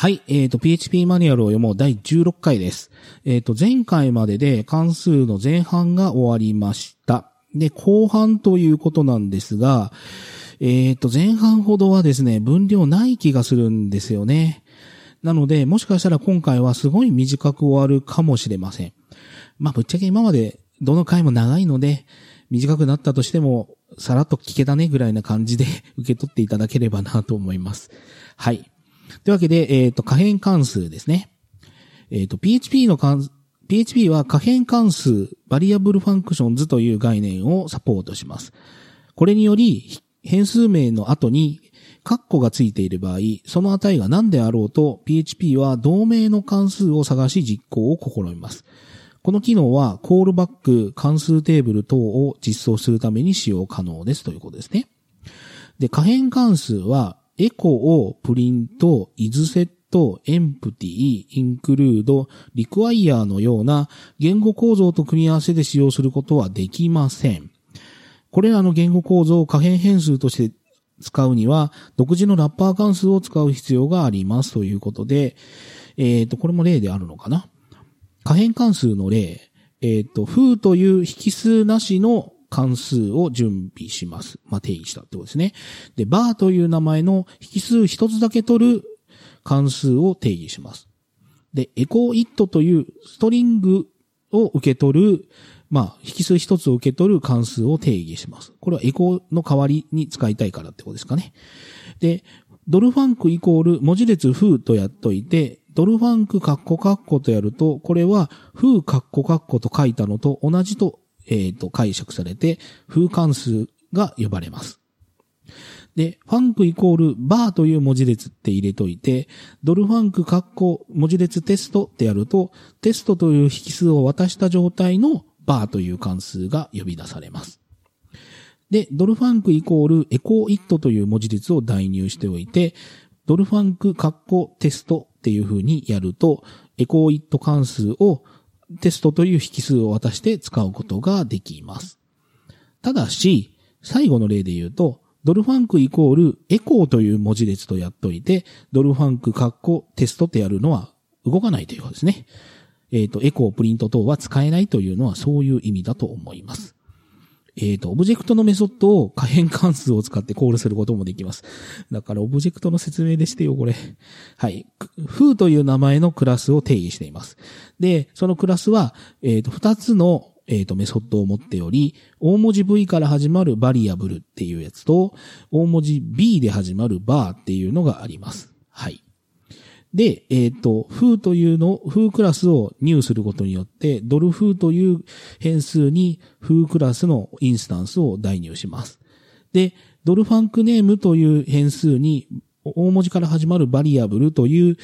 はい、えっ、と、PHP マニュアルを読もう第16回です。えっ、と、前回までで関数の前半が終わりました。で、後半ということなんですが、えっ、と、前半ほどはですね、分量ない気がするんですよね。なので、もしかしたら今回はすごい短く終わるかもしれません。まあ、ぶっちゃけ今までどの回も長いので、短くなったとしても、さらっと聞けたねぐらいな感じで 受け取っていただければなと思います。はい。というわけで、えっ、と、可変関数ですね。えっ、と、PHP の関、PHP は可変関数、 variable functions という概念をサポートします。これにより、変数名の後に、カッコがついている場合、その値が何であろうと、PHP は同名の関数を探し実行を試みます。この機能は、コールバック、関数テーブル等を実装するために使用可能ですということですね。で、可変関数は、エコをプリント、イズセット、エンプティ、インクルード、リクワイヤーのような言語構造と組み合わせで使用することはできません。これらの言語構造を可変変数として使うには、独自のラッパー関数を使う必要がありますということで、えっ、と、これも例であるのかな？可変関数の例、えっ、と、フーという引数なしの関数を準備します。まあ、定義したってことですね。で、バーという名前の引数一つだけ取る関数を定義します。で、エコーイットというストリングを受け取る、まあ、引数一つを受け取る関数を定義します。これはエコーの代わりに使いたいからってことですかね。で、ドルファンクイコール文字列フーとやっといて、ドルファンクカッコカッコとやると、これはフーカッコカッコと書いたのと同じと、えっ、と、解釈されて、フー関数が呼ばれます。で、 func イコール bar という文字列って入れといて、ドル func カッコ文字列テストってやると、テストという引数を渡した状態の bar という関数が呼び出されます。で、ドル func イコール echoit という文字列を代入しておいて、ドル func カッコテストっていう風にやると、echoit 関数をテストという引数を渡して使うことができます。ただし、最後の例で言うと、ドル func イコールエコーという文字列とやっといて、ドル func カッコテストってやるのは動かないということですね。えっ、と、 echo print 等は使えないというのはそういう意味だと思います。えっ、と、オブジェクトのメソッドを可変関数を使ってコールすることもできます。だから、オブジェクトの説明でしてよ、これ。はい。フーという名前のクラスを定義しています。で、そのクラスは、えっ、と、二つの、えっ、と、メソッドを持っており、大文字 V から始まる variable っていうやつと、大文字 B で始まる bar っていうのがあります。はい。で、えっ、と、 foo というの、 foo クラスを new することによって、ドルフーという変数にフークラスのインスタンスを代入します。で、ドルファンクネームという変数に、大文字から始まるバリアブルという、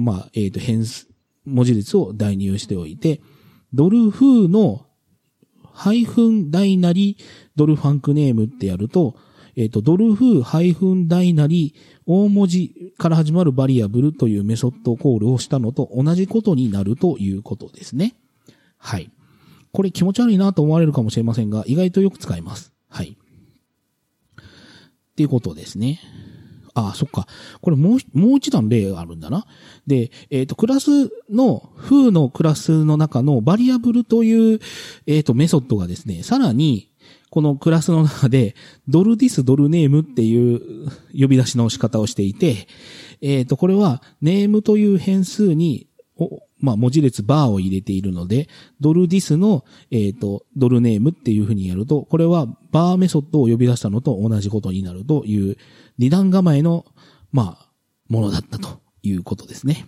まあ、えっ、と、変数、文字列を代入しておいて、ドルフーのハイフン大なりドルファンクネームってやると、えっ、と、ドルフーハイフン大なり大文字から始まるバリアブルというメソッドコールをしたのと同じことになるということですね。はい。これ気持ち悪いなと思われるかもしれませんが、意外とよく使います。はい。っていうことですね。ああ、そっか。これもう、もう一段例があるんだな。で、えっ、と、クラスの、風のクラスの中のバリアブルという、えっ、と、メソッドがですね、さらに、このクラスの中で、ドルディスドルネームっていう呼び出しの仕方をしていて、えっ、と、これは、ネームという変数に、おまあ、文字列バーを入れているので、ドルディスの、えっ、と、ドルネームっていう風にやると、これはバーメソッドを呼び出したのと同じことになるという、二段構えの、まあ、ものだったということですね。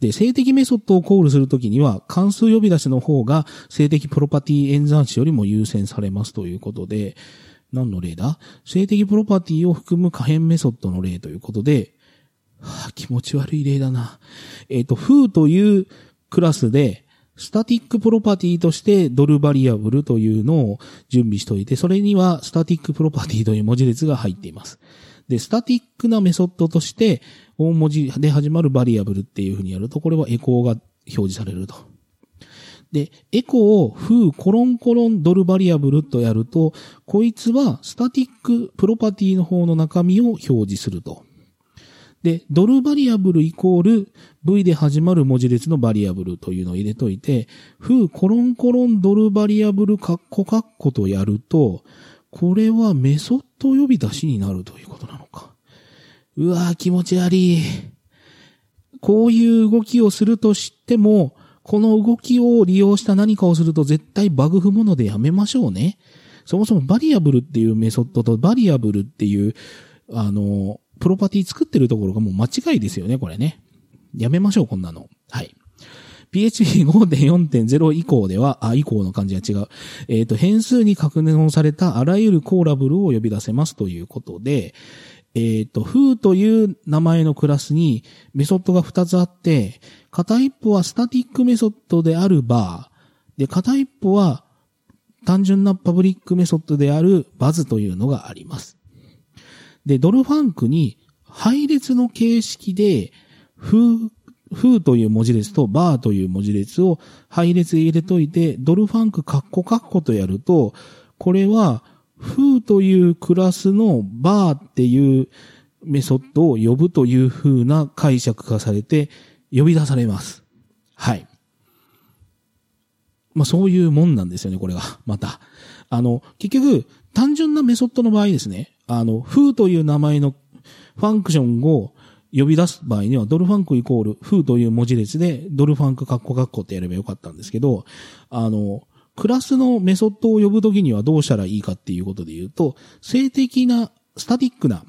で、静的メソッドをコールするときには、関数呼び出しの方が静的プロパティ演算子よりも優先されますということで、何の例だ？静的プロパティを含む可変メソッドの例ということで、はあ、気持ち悪い例だな。えっ、と、 foo というクラスで、 static プロパティとしてドル variable というのを準備しておいて、それには static property という文字列が入っています。で、 static なメソッドとして、大文字で始まる variable っていうふうにやると、これはエコーが表示されると。で、エコーを foo コロンコロンドル variable とやると、こいつは static プロパティの方の中身を表示すると。で、ドルバリアブルイコール V で始まる文字列のバリアブルというのを入れといて、フーコロンコロンドルバリアブルカッコカッコとやると、これはメソッド呼び出しになるということなのか。うわぁ、気持ち悪い。こういう動きをするとしても、この動きを利用した何かをすると絶対バグ踏むのでやめましょうね。そもそもバリアブルっていうメソッドとバリアブルっていう、あの、プロパティ作ってるところがもう間違いですよね、これね。やめましょう、こんなの。はい。PHP5.4.0 以降では、あ、以降の漢字は違う。えっ、ー、と、変数に確認されたあらゆるコーラブルを呼び出せますということで、えっ、ー、と、フーという名前のクラスにメソッドが2つあって、片一方はスタティックメソッドであるバー、で、片一方は単純な public メソッドである baz というのがあります。で、ドル func に配列の形式で、 foo、foo という文字列と bar という文字列を配列入れといて、ドル func カッコカッコとやると、これは、 foo というクラスの bar っていうメソッドを呼ぶという風な解釈がされて呼び出されます。はい。まあそういうもんなんですよね、これが。また。あの、結局、単純なメソッドの場合ですね、あの、フーという名前のファンクションを呼び出す場合には、ドルファンクイコール、フーという文字列で、ドルファンクカッコカッコってやればよかったんですけど、あの、クラスのメソッドを呼ぶときにはどうしたらいいかっていうことで言うと、静的な、スタティックな、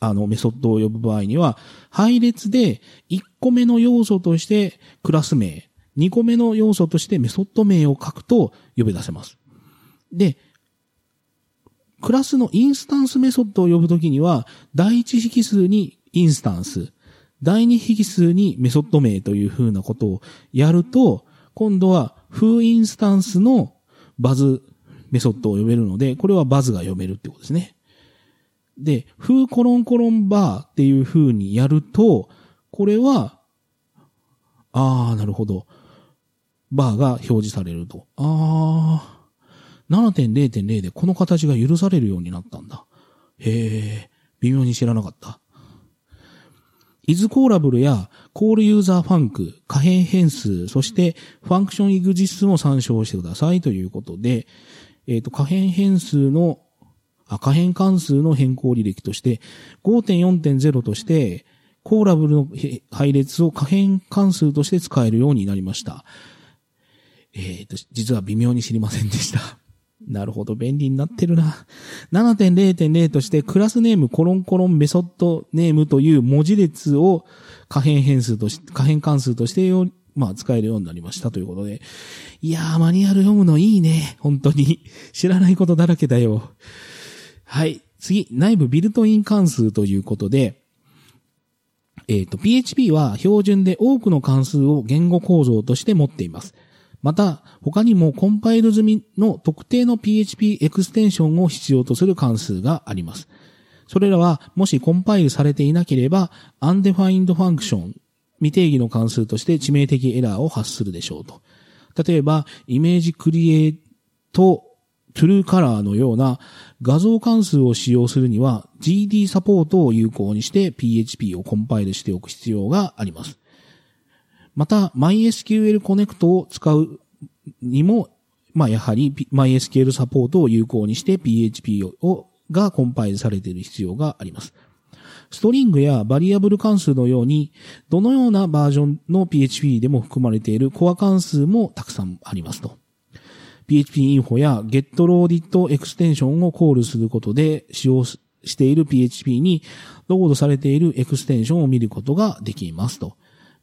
あの、メソッドを呼ぶ場合には、配列で1個目の要素としてクラス名、2個目の要素としてメソッド名を書くと呼び出せます。で、クラスのインスタンスメソッドを呼ぶときには、第一引数にインスタンス、第二引数にメソッド名という風なことをやると、今度は foo インスタンスの baz メソッドを呼べるので、これは baz が呼べるってことですね。で、フーコロンコロンバーっていう風にやると、これは、あー、なるほど。バーが表示されると。あー。7.0.0でこの形が許されるようになったんだ。へえ、微妙に知らなかった。イズコーラブルやコールユーザーファンク、可変変数、そしてファンクションイグジスも参照してくださいということで、えっ、ー、と、可変変数の、あ、可変関数の変更履歴として、5.4.0として、コーラブルの配列を可変関数として使えるようになりました。えっ、ー、と、実は微妙に知りませんでした。なるほど、便利になってるな。7.0.0としてクラスネームコロンコロンメソッドネームという文字列を可変変数とし、可変関数としてよ、まあ使えるようになりましたということで。いやー、マニュアル読むのいいね。本当に。知らないことだらけだよ。はい。次、内部ビルトイン関数ということで、えっ、ー、と、PHP は標準で多くの関数を言語構造として持っています。また、他にもコンパイル済みの特定の PHP エクステンションを必要とする関数があります。それらは、もしコンパイルされていなければ、undefined function、未定義の関数として致命的エラーを発するでしょうと。例えば、イメージクリエイト、トゥルーカラーのような画像関数を使用するには GD サポートを有効にして PHP をコンパイルしておく必要があります。また、MySQL Connect を使うにも、まあ、やはり MySQL サポートを有効にして PHP をがコンパイルされている必要があります。string や variable 関数のように、どのようなバージョンの PHP でも含まれているコア関数もたくさんありますと。PHP インフォや getLoaded エクステンションをコールすることで使用している PHP にロードされているエクステンションを見ることができますと。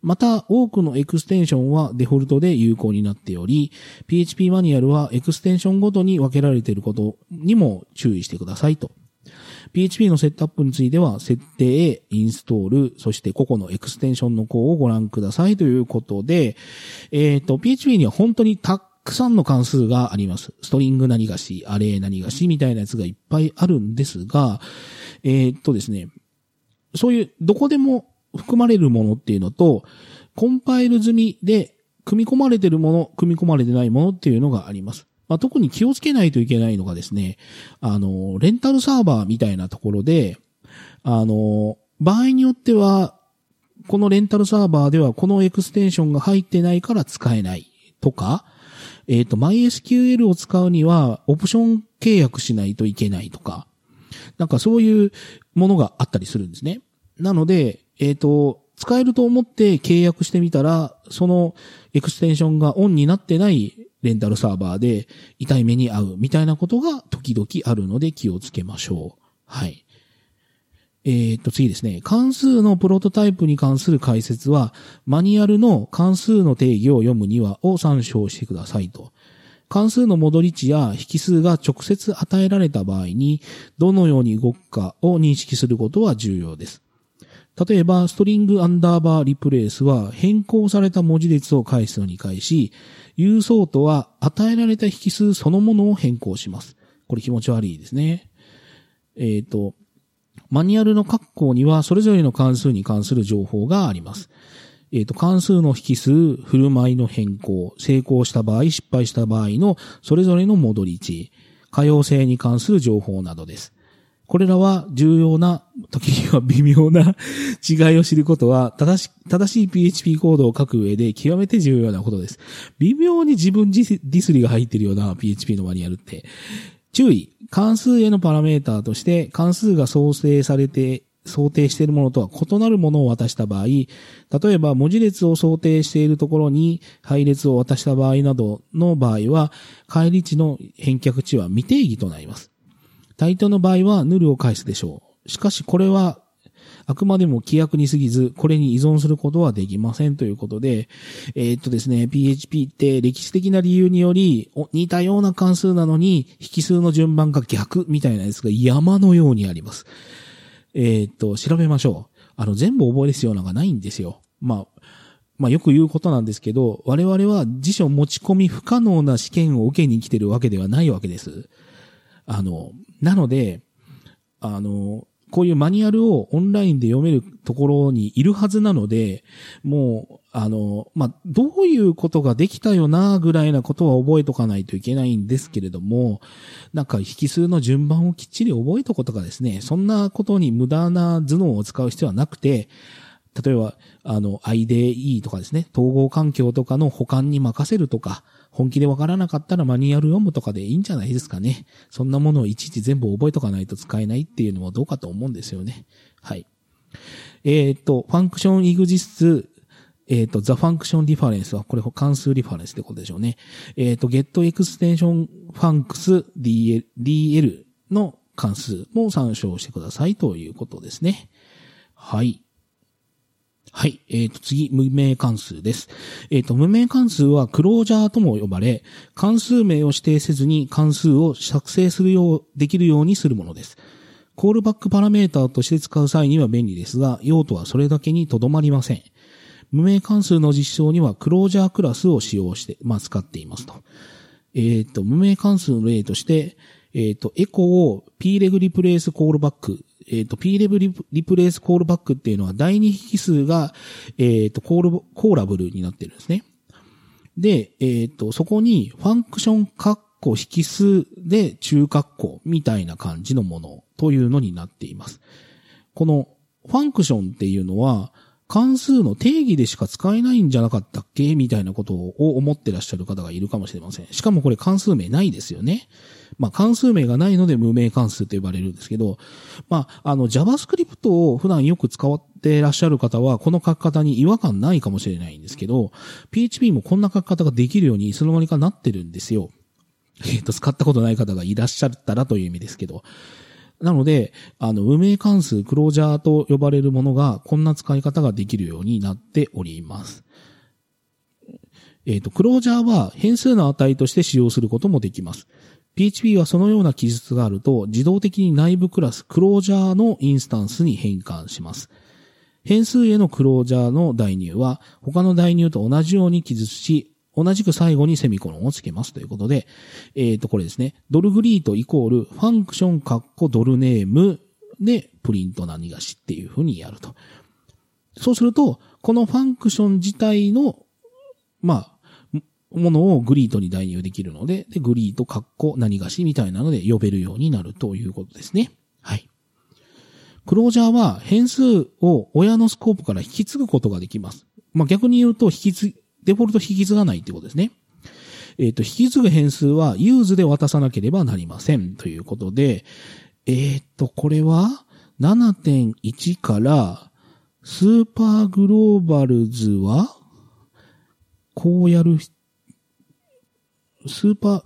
また、多くのエクステンションはデフォルトで有効になっており、PHP マニュアルはエクステンションごとに分けられていることにも注意してくださいと。PHP のセットアップについては、設定、インストール、そして個々のエクステンションの項をご覧くださいということで、えっ、ー、と、PHP には本当にたくさんの関数があります。ストリング何がし、アレイ何がしみたいなやつがいっぱいあるんですが、えっ、ー、とですね、そういう、どこでも含まれるものっていうのと、コンパイル済みで組み込まれてるもの、組み込まれてないものっていうのがあります。まあ、特に気をつけないといけないのがですね、あの、レンタルサーバーみたいなところで、あの、場合によっては、このレンタルサーバーではこのエクステンションが入ってないから使えないとか、えっ、ー、と、MySQL を使うにはオプション契約しないといけないとか、なんかそういうものがあったりするんですね。なので、えっ、ー、と、使えると思って契約してみたら、そのエクステンションがオンになってないレンタルサーバーで痛い目に遭うみたいなことが時々あるので気をつけましょう。はい。えー、と、次ですね。関数のプロトタイプに関する解説は、マニュアルの関数の定義を読むにはを参照してくださいと。関数の戻り値や引数が直接与えられた場合に、どのように動くかを認識することは重要です。例えば、ストリングアンダーバーリプレイスは変更された文字列を返すのに返し、郵送とは与えられた引数そのものを変更します。これ気持ち悪いですね。えっ、ー、と、マニュアルの括弧にはそれぞれの関数に関する情報があります。えっ、ー、と、関数の引数、振る舞いの変更、成功した場合、失敗した場合のそれぞれの戻り値、可用性に関する情報などです。これらは重要な、時には微妙な違いを知ることは、正し、正しい PHP コードを書く上で極めて重要なことです。微妙に自分ディスリが入ってるような PHP のマニュアルって。注意。関数へのパラメーターとして、関数が創生されて想定しているものとは異なるものを渡した場合、例えば文字列を想定しているところに配列を渡した場合などの場合は、返り値の返却値は未定義となります。対等の場合はヌルを返すでしょう。しかしこれはあくまでも規約に過ぎず、これに依存することはできませんということで、えー、っとですね、PHP って歴史的な理由により、似たような関数なのに、引数の順番が逆みたいなやつが山のようにあります。えー、っと、調べましょう。あの、全部覚える必要なんかないんですよ。まあ、まあよく言うことなんですけど、我々は辞書持ち込み不可能な試験を受けに来てるわけではないわけです。あの、なので、あの、こういうマニュアルをオンラインで読めるところにいるはずなので、もう、あの、まあ、どういうことができたよな、ぐらいなことは覚えとかないといけないんですけれども、なんか引数の順番をきっちり覚えとことかですね、そんなことに無駄な頭脳を使う必要はなくて、例えば、あの、IDE とかですね、統合環境とかの保管に任せるとか、本気でわからなかったらマニュアル読むとかでいいんじゃないですかね。そんなものをいちいち全部覚えとかないと使えないっていうのもどうかと思うんですよね。はい。えっ、ー、と、 function exists えっ、ー、と、 the function reference は、これ関数リファレンスってことでしょうね。えっ、ー、と、 get extension funcs dl の関数も参照してくださいということですね。はい。はい。えっ、ー、と、次、無名関数です。えっ、ー、と、無名関数はクロージャーとも呼ばれ、関数名を指定せずに関数を作成するよう、できるようにするものです。コールバックパラメータとして使う際には便利ですが、用途はそれだけにとどまりません。無名関数の実装にはクロージャークラスを使用して、まあ、使っていますと。えっ、ー、と、無名関数の例として、えっ、と、エコーを p レグリプレイスコールバックえっ、ー、と、p レブリプレイスコールバックっていうのは第二引数が、えっ、ー、と、コール、コーラブルになってるんですね。で、えっ、ー、と、そこにファンクションカッコ引数で中括弧みたいな感じのものというのになっています。このファンクションっていうのは、関数の定義でしか使えないんじゃなかったっけ？みたいなことを思ってらっしゃる方がいるかもしれません。しかもこれ関数名ないですよね。まあ関数名がないので無名関数と呼ばれるんですけど、まあ、あの JavaScript を普段よく使ってらっしゃる方はこの書き方に違和感ないかもしれないんですけど、PHP もこんな書き方ができるようにいつの間にかなってるんですよ。えっ、と、使ったことない方がいらっしゃったらという意味ですけど。なので、あの、無名関数、クロージャーと呼ばれるものが、こんな使い方ができるようになっております。えっ、ー、と、クロージャーは変数の値として使用することもできます。PHP はそのような記述があると、自動的に内部クラス、クロージャーのインスタンスに変換します。変数へのクロージャーの代入は、他の代入と同じように記述し、同じく最後にセミコロンをつけますということで、えっ、ー、と、これですね。ドルグリートイコールファンクションカッコドルネームでプリント何がしっていうふうにやると。そうすると、このファンクション自体の、まあ、ものをグリートに代入できるので、で、グリートカッコ何がしみたいなので呼べるようになるということですね。はい。クロージャーは変数を親のスコープから引き継ぐことができます。まあ、逆に言うと、引き継、デフォルト引き継がないってことですね。えっ、ー、と、引き継ぐ変数は use で渡さなければなりません。ということで、えっ、ー、と、これは7.1から superglobals はこうやる、スーパー、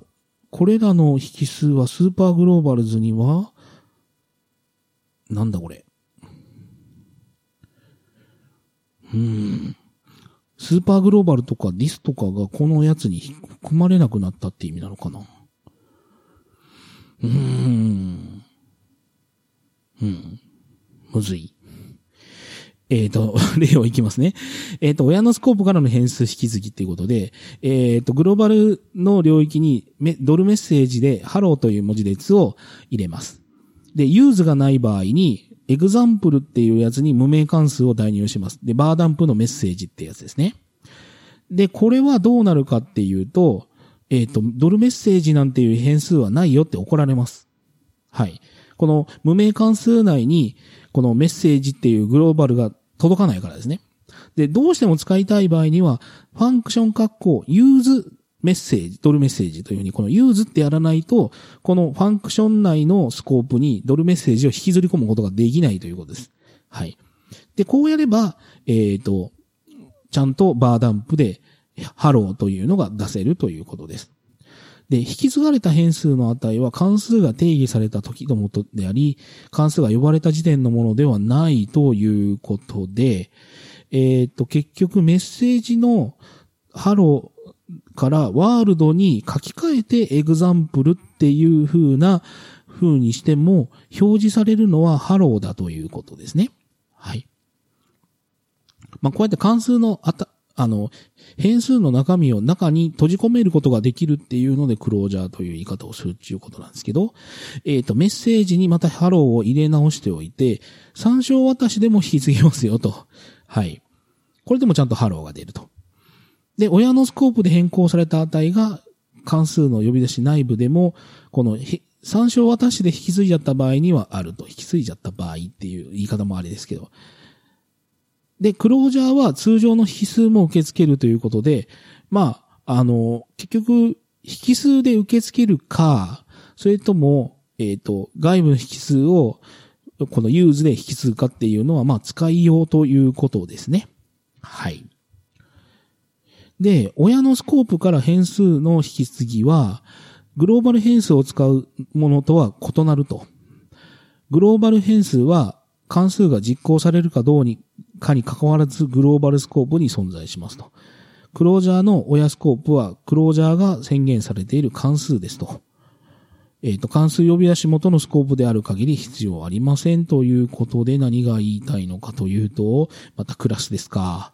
これらの引数は superglobals には、なんだこれ。うーん。 superglobal とか this とかがこのやつに含まれなくなったって意味なのかな？うーん。うん。むずい。えっ、ー、と、例をいきますね。えっ、ー、と、親のスコープからの変数引き継ぎっていうことで、えっ、ー、と、グローバルの領域にドルメッセージで、ハローという文字列を入れます。で、 use がない場合に、 example っていうやつに無名関数を代入します。で、 var_dump のメッセージってやつですね。で、これはどうなるかっていうと、えっ、と、ドルメッセージなんていう変数はないよって怒られます。はい。この無名関数内に、このメッセージっていうグローバルが届かないからですね。で、どうしても使いたい場合には、ファンクション括弧、ユーズメッセージ、ドルメッセージというふうに、この use ってやらないと、この function 内のスコープにドルメッセージを引きずり込むことができないということです。はい。で、こうやれば、えっ、ー、と、ちゃんと var dump で、ハローというのが出せるということです。で、引き継がれた変数の値は関数が定義された時のものであり、関数が呼ばれた時点のものではないということで、えっ、ー、と、結局メッセージのハローから world に書き換えて example っていう風な風にしても表示されるのはハローだということですね。はい。まあ、こうやって関数のあた、あの、変数の中身を中に閉じ込めることができるっていうのでクロージャーという言い方をするっていうことなんですけど、えっ、ー、と、メッセージにまたハローを入れ直しておいて、参照渡しでも引き継ぎますよと。はい。これでもちゃんとハローが出ると。で、親のスコープで変更された値が関数の呼び出し内部でも、この参照渡しで引き継いじゃった場合にはあると。引き継いじゃった場合っていう言い方もあれですけど。で、クロージャーは通常の引数も受け付けるということで、まあ、あの、結局、引数で受け付けるか、それとも、えっ、ー、と、外部の引数を、このユーズで引き継ぐかっていうのは、まあ、使いようということですね。はい。で、親のスコープから変数の引き継ぎは、グローバル変数を使うものとは異なると。グローバル変数は関数が実行されるかどうにかに関わらずグローバルスコープに存在しますと。クロージャーの親スコープはクロージャーが宣言されている関数ですと。えっ、ー、と、関数呼び出し元のスコープである限り必要ありませんということで何が言いたいのかというと、またクラスですか。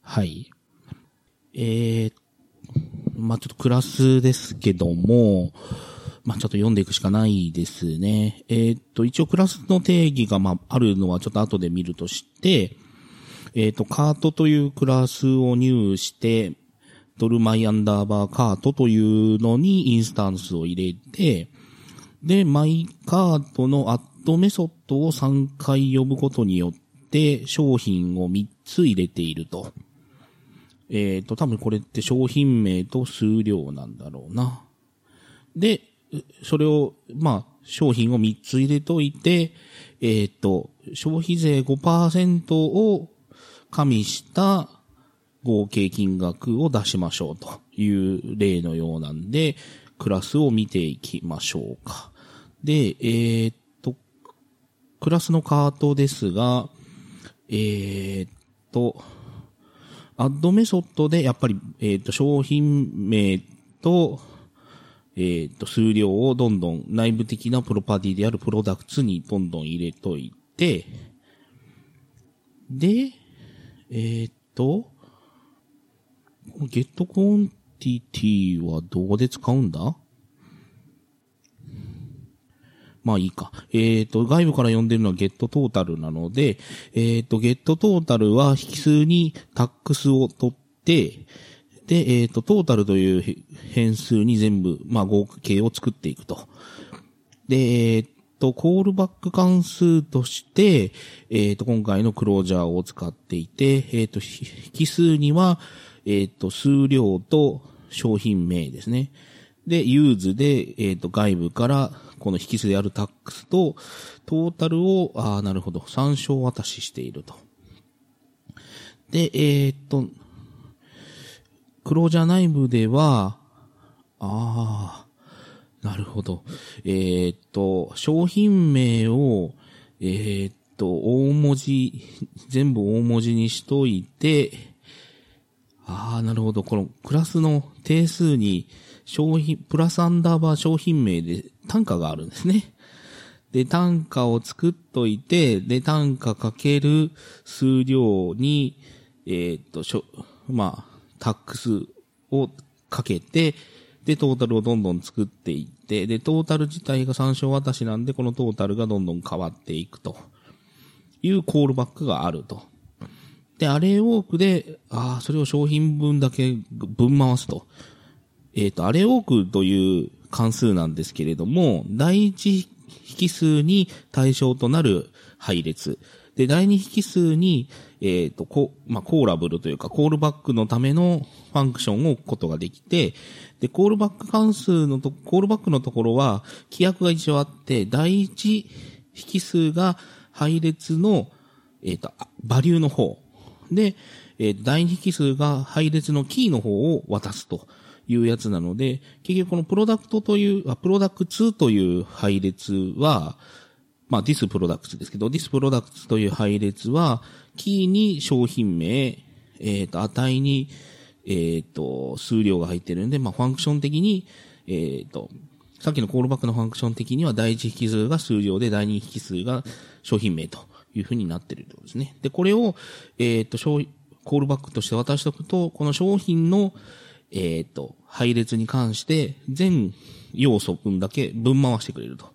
はい。えー、まあ、ちょっとクラスですけども、まあ、ちょっと読んでいくしかないですね。えー、っと、一応クラスの定義が、まあ、あるのはちょっと後で見るとして、えっ、と、カートというクラスを入して、ドルマイアンダーバーカートというのにインスタンスを入れて、で、マイカートのアットメソッドを3回呼ぶことによって商品を3つ入れていると。えっ、と、多分これって商品名と数量なんだろうな。で、それを、まあ、商品を3つ入れといて、えっ、ー、と、消費税5%を加味した合計金額を出しましょうという例のようなんで、クラスを見ていきましょうか。で、えー、と、クラスのカートですが、え、っと、アッドメソッドでやっぱり、えー、っと、商品名と、えっ、ー、と、数量をどんどん内部的なプロパティであるプロダクツにどんどん入れといて、で、えっ、ー、と、ゲットコンティティはどこで使うんだ？まあいいか。えっ、ー、と、外部から呼んでるのはゲットトータルなので、えっ、ー、と、ゲットトータルは引数にタックスを取って、で、えっ、ー、と、トータルという変数に全部、まあ合計を作っていくと。で、えっと、コールバック関数として、えっ、と、今回のクロージャーを使っていて、えっ、と、引数には、えっ、と、数量と商品名ですね。で、 use で、えっ、と、外部から、この引数である tax と、 total を、ああ、なるほど、参照渡ししていると。で、えっ、と、クロージャー内部では、ああ、なるほど。えーっと、商品名を、えっと、大文字、全部大文字にしといて、ああ、なるほど。このクラスの定数に商品、プラスアンダーバー商品名で単価があるんですね。で、単価を作っといて、で、単価かける数量に、えーっと、しょ、まあ、タックスをかけて、で、トータルをどんどん作っていって、で、トータル自体が参照渡しなんで、このトータルがどんどん変わっていくというコールバックがあると。で、アレイウォークで、ああ、それを商品分だけ分回すと。えっ、と、アレイウォークという関数なんですけれども、第一引数に対象となる配列。で、第二引数に、えっ、と、こ、まあ、コーラブルというか、コールバックのためのファンクションを置くことができて、で、コールバック関数のと、コールバックのところは、規約が一応あって、第一引数が配列の、えっ、と、バリューの方。で、えー第二引数が配列のキーの方を渡すというやつなので、結局このプロダクトという、あプロダクツという配列は、まあ、this products ですけど、this products という配列は、キーに商品名、えっ、と、値に、えっ、と、数量が入ってるんで、まあ、ファンクション的に、えっ、と、さっきのコールバックのファンクション的には、第一引数が数量で、第二引数が商品名というふうになってるってことですね。で、これを、えっ、と、コールバックとして渡しておくと、この商品の、えっ、と、配列に関して、全要素分だけ分回してくれると。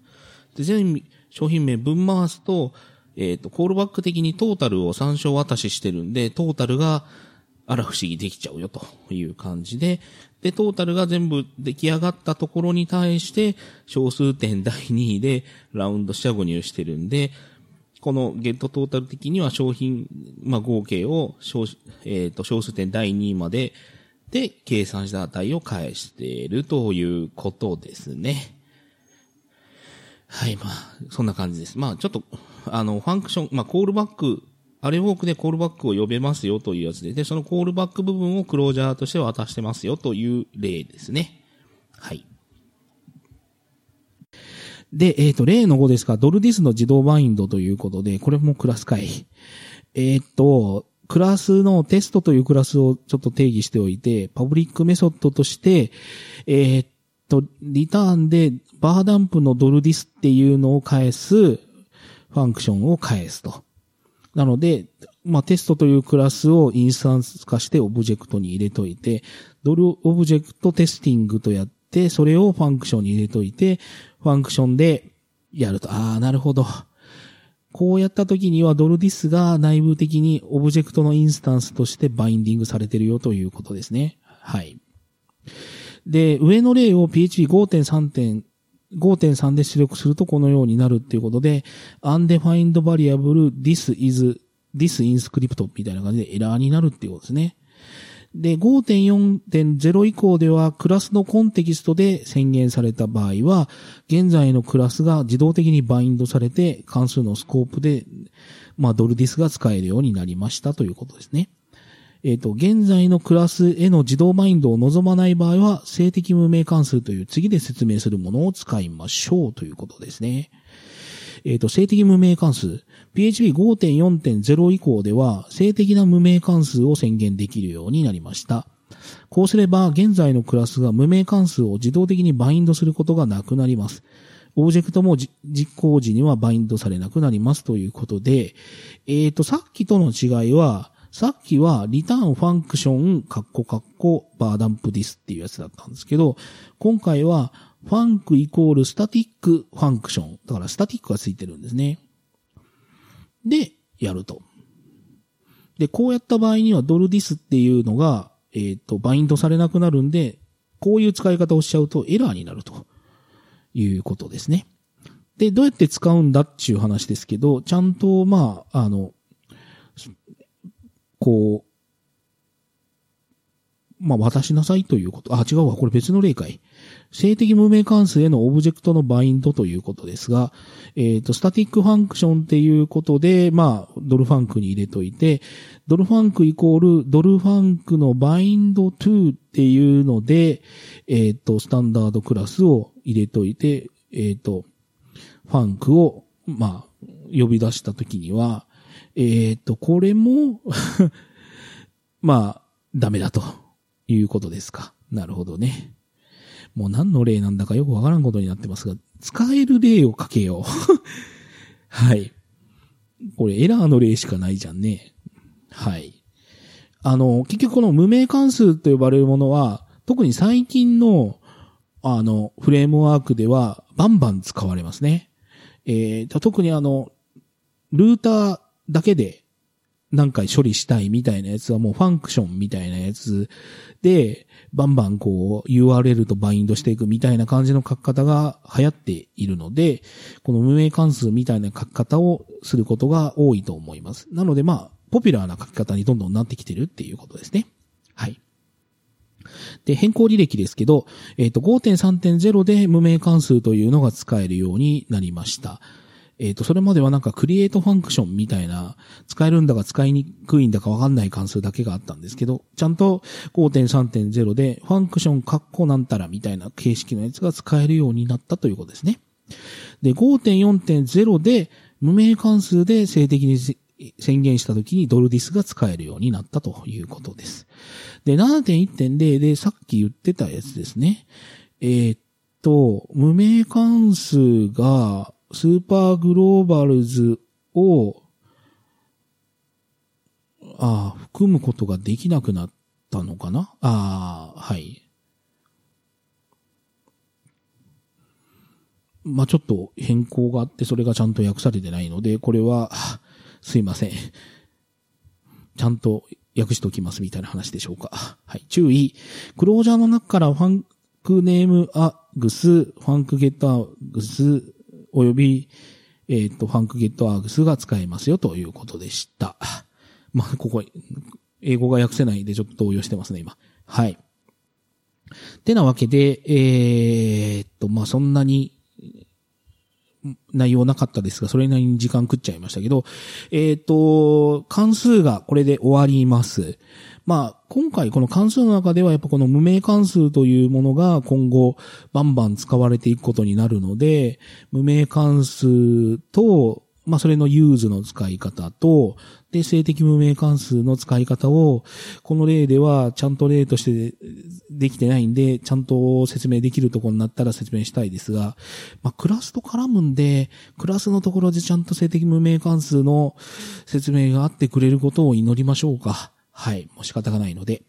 で、全商品名分回すと、えっ、と、コールバック的にトータルを参照渡ししてるんで、トータルがあら不思議できちゃうよという感じで、で、トータルが全部出来上がったところに対して、小数点第2位でラウンドして入してるんで、このゲットトータル的には商品、まあ、合計を小、えっ、と、小数点第2位までで計算した値を返しているということですね。はい、まあ、そんな感じです。まあ、ちょっと、あの、ファンクション、まあ、コールバック、array walk でコールバックを呼べますよというやつで、で、そのコールバック部分をクロージャーとして渡してますよという例ですね。はい。で、えっ、と、例の5ですが、ドル this の自動バインドということで、これもクラス会。えっ、と、クラスのテストというクラスをちょっと定義しておいて、パブリックメソッドとして、えっ、と、リターンで var dump のドル this っていうのを返すファンクションを返すと。なので、まあ、テストというクラスをインスタンス化してオブジェクトに入れといて、ドル object testing とやって、それをファンクションに入れといて、ファンクションでやると。ああ、なるほど。こうやった時にはドル this が内部的にオブジェクトのインスタンスとしてバインディングされてるよということですね。はい。で、上の例を PHP5.3. 5.3で出力するとこのようになるっていうことで、undefined variable this is this inscript みたいな感じでエラーになるっていうことですね。で、5.4.0以降ではクラスのコンテキストで宣言された場合は、現在のクラスが自動的にバインドされて関数のスコープで、まあ、ドルディスが使えるようになりましたということですね。えっ、と、現在のクラスへの自動バインドを望まない場合は、静的無名関数という次で説明するものを使いましょうということですね。えっ、と、静的無名関数。PHP5.4.0 以降では、静的な無名関数を宣言できるようになりました。こうすれば、現在のクラスが無名関数を自動的にバインドすることがなくなります。オブジェクトも実行時にはバインドされなくなりますということで、えっ、と、さっきとの違いは、さっきはリターンファンクション、カッコカッコ、バーダンプディスっていうやつだったんですけど、今回は、 func イコール static function。だからスタティックがついてるんですね。で、やると。で、こうやった場合にはドル this っていうのが、えっ、と、バインドされなくなるんで、こういう使い方をしちゃうとエラーになるということですね。で、どうやって使うんだっていう話ですけど、ちゃんと、まあ、あの、こう、まあ、渡しなさいということ。あ、違うわ。これ別の例かい。静的無名関数へのオブジェクトのバインドということですが、えっ、ー、と、 static function っていうことで、まあ、ドル func に入れといて、ドル func イコールドル func の bind to っていうので、えっ、ー、と、スタンダードクラスを入れといて、えっ、ー、と、 func を、まあ、呼び出したときには、えっ、と、これも まあ、ダメだということですか。なるほどね。もう何の例なんだかよくわからんことになってますが、使える例を書けよう。はい。これエラーの例しかないじゃんね。はい。あの、結局この無名関数と呼ばれるものは、特に最近の、あの、フレームワークではバンバン使われますね。えー、特にあの、ルーターだけで何回処理したいみたいなやつはもうファンクションみたいなやつで、バンバンこう URL とバインドしていくみたいな感じの書き方が流行っているので、この無名関数みたいな書き方をすることが多いと思います。なのでまあ、ポピュラーな書き方にどんどんなってきてるっていうことですね。はい。で、変更履歴ですけど、えっ、ー、と、5.3.0で無名関数というのが使えるようになりました。えっ、ー、と、それまではなんかクリエイトファンクションみたいな、使えるんだか使いにくいんだかわかんない関数だけがあったんですけど、ちゃんと5.3.0でファンクションカッコなんたらみたいな形式のやつが使えるようになったということですね。で、5.4.0で無名関数で静的に宣言した時にドルディスが使えるようになったということです。で、7.1.0でさっき言ってたやつですね。えー、っと、無名関数がスーパーグローバルズを、ああ、含むことができなくなったのかな？ああ、はい。まあ、ちょっと変更があって、それがちゃんと訳されてないので、これは、すいません。ちゃんと訳しておきますみたいな話でしょうか。はい。注意。クロージャーの中からファンクネームアグス、ファンクゲットアグス、および、えっ、と、ファンクゲットアーグスが使えますよということでした。まあ、ここ、英語が訳せないんでちょっと動揺してますね、今。はい。てなわけで、えー、っと、まあ、そんなに、内容なかったですが、それなりに時間食っちゃいましたけど、えっ、と、関数がこれで終わります。まあ、今回この関数の中ではやっぱこの無名関数というものが今後バンバン使われていくことになるので、無名関数と、まあそれのユーズの使い方と、で、性的無名関数の使い方を、この例ではちゃんと例としてできてないんで、ちゃんと説明できるとこになったら説明したいですが、まあクラスと絡むんで、クラスのところでちゃんと性的無名関数の説明があってくれることを祈りましょうか。はい。もう仕方がないので。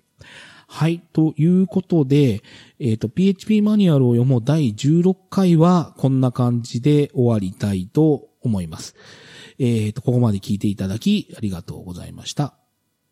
はい。ということで、えっ、ー、と、PHP マニュアルを読もう第16回はこんな感じで終わりたいと思います。えっ、ー、と、ここまで聞いていただきありがとうございました。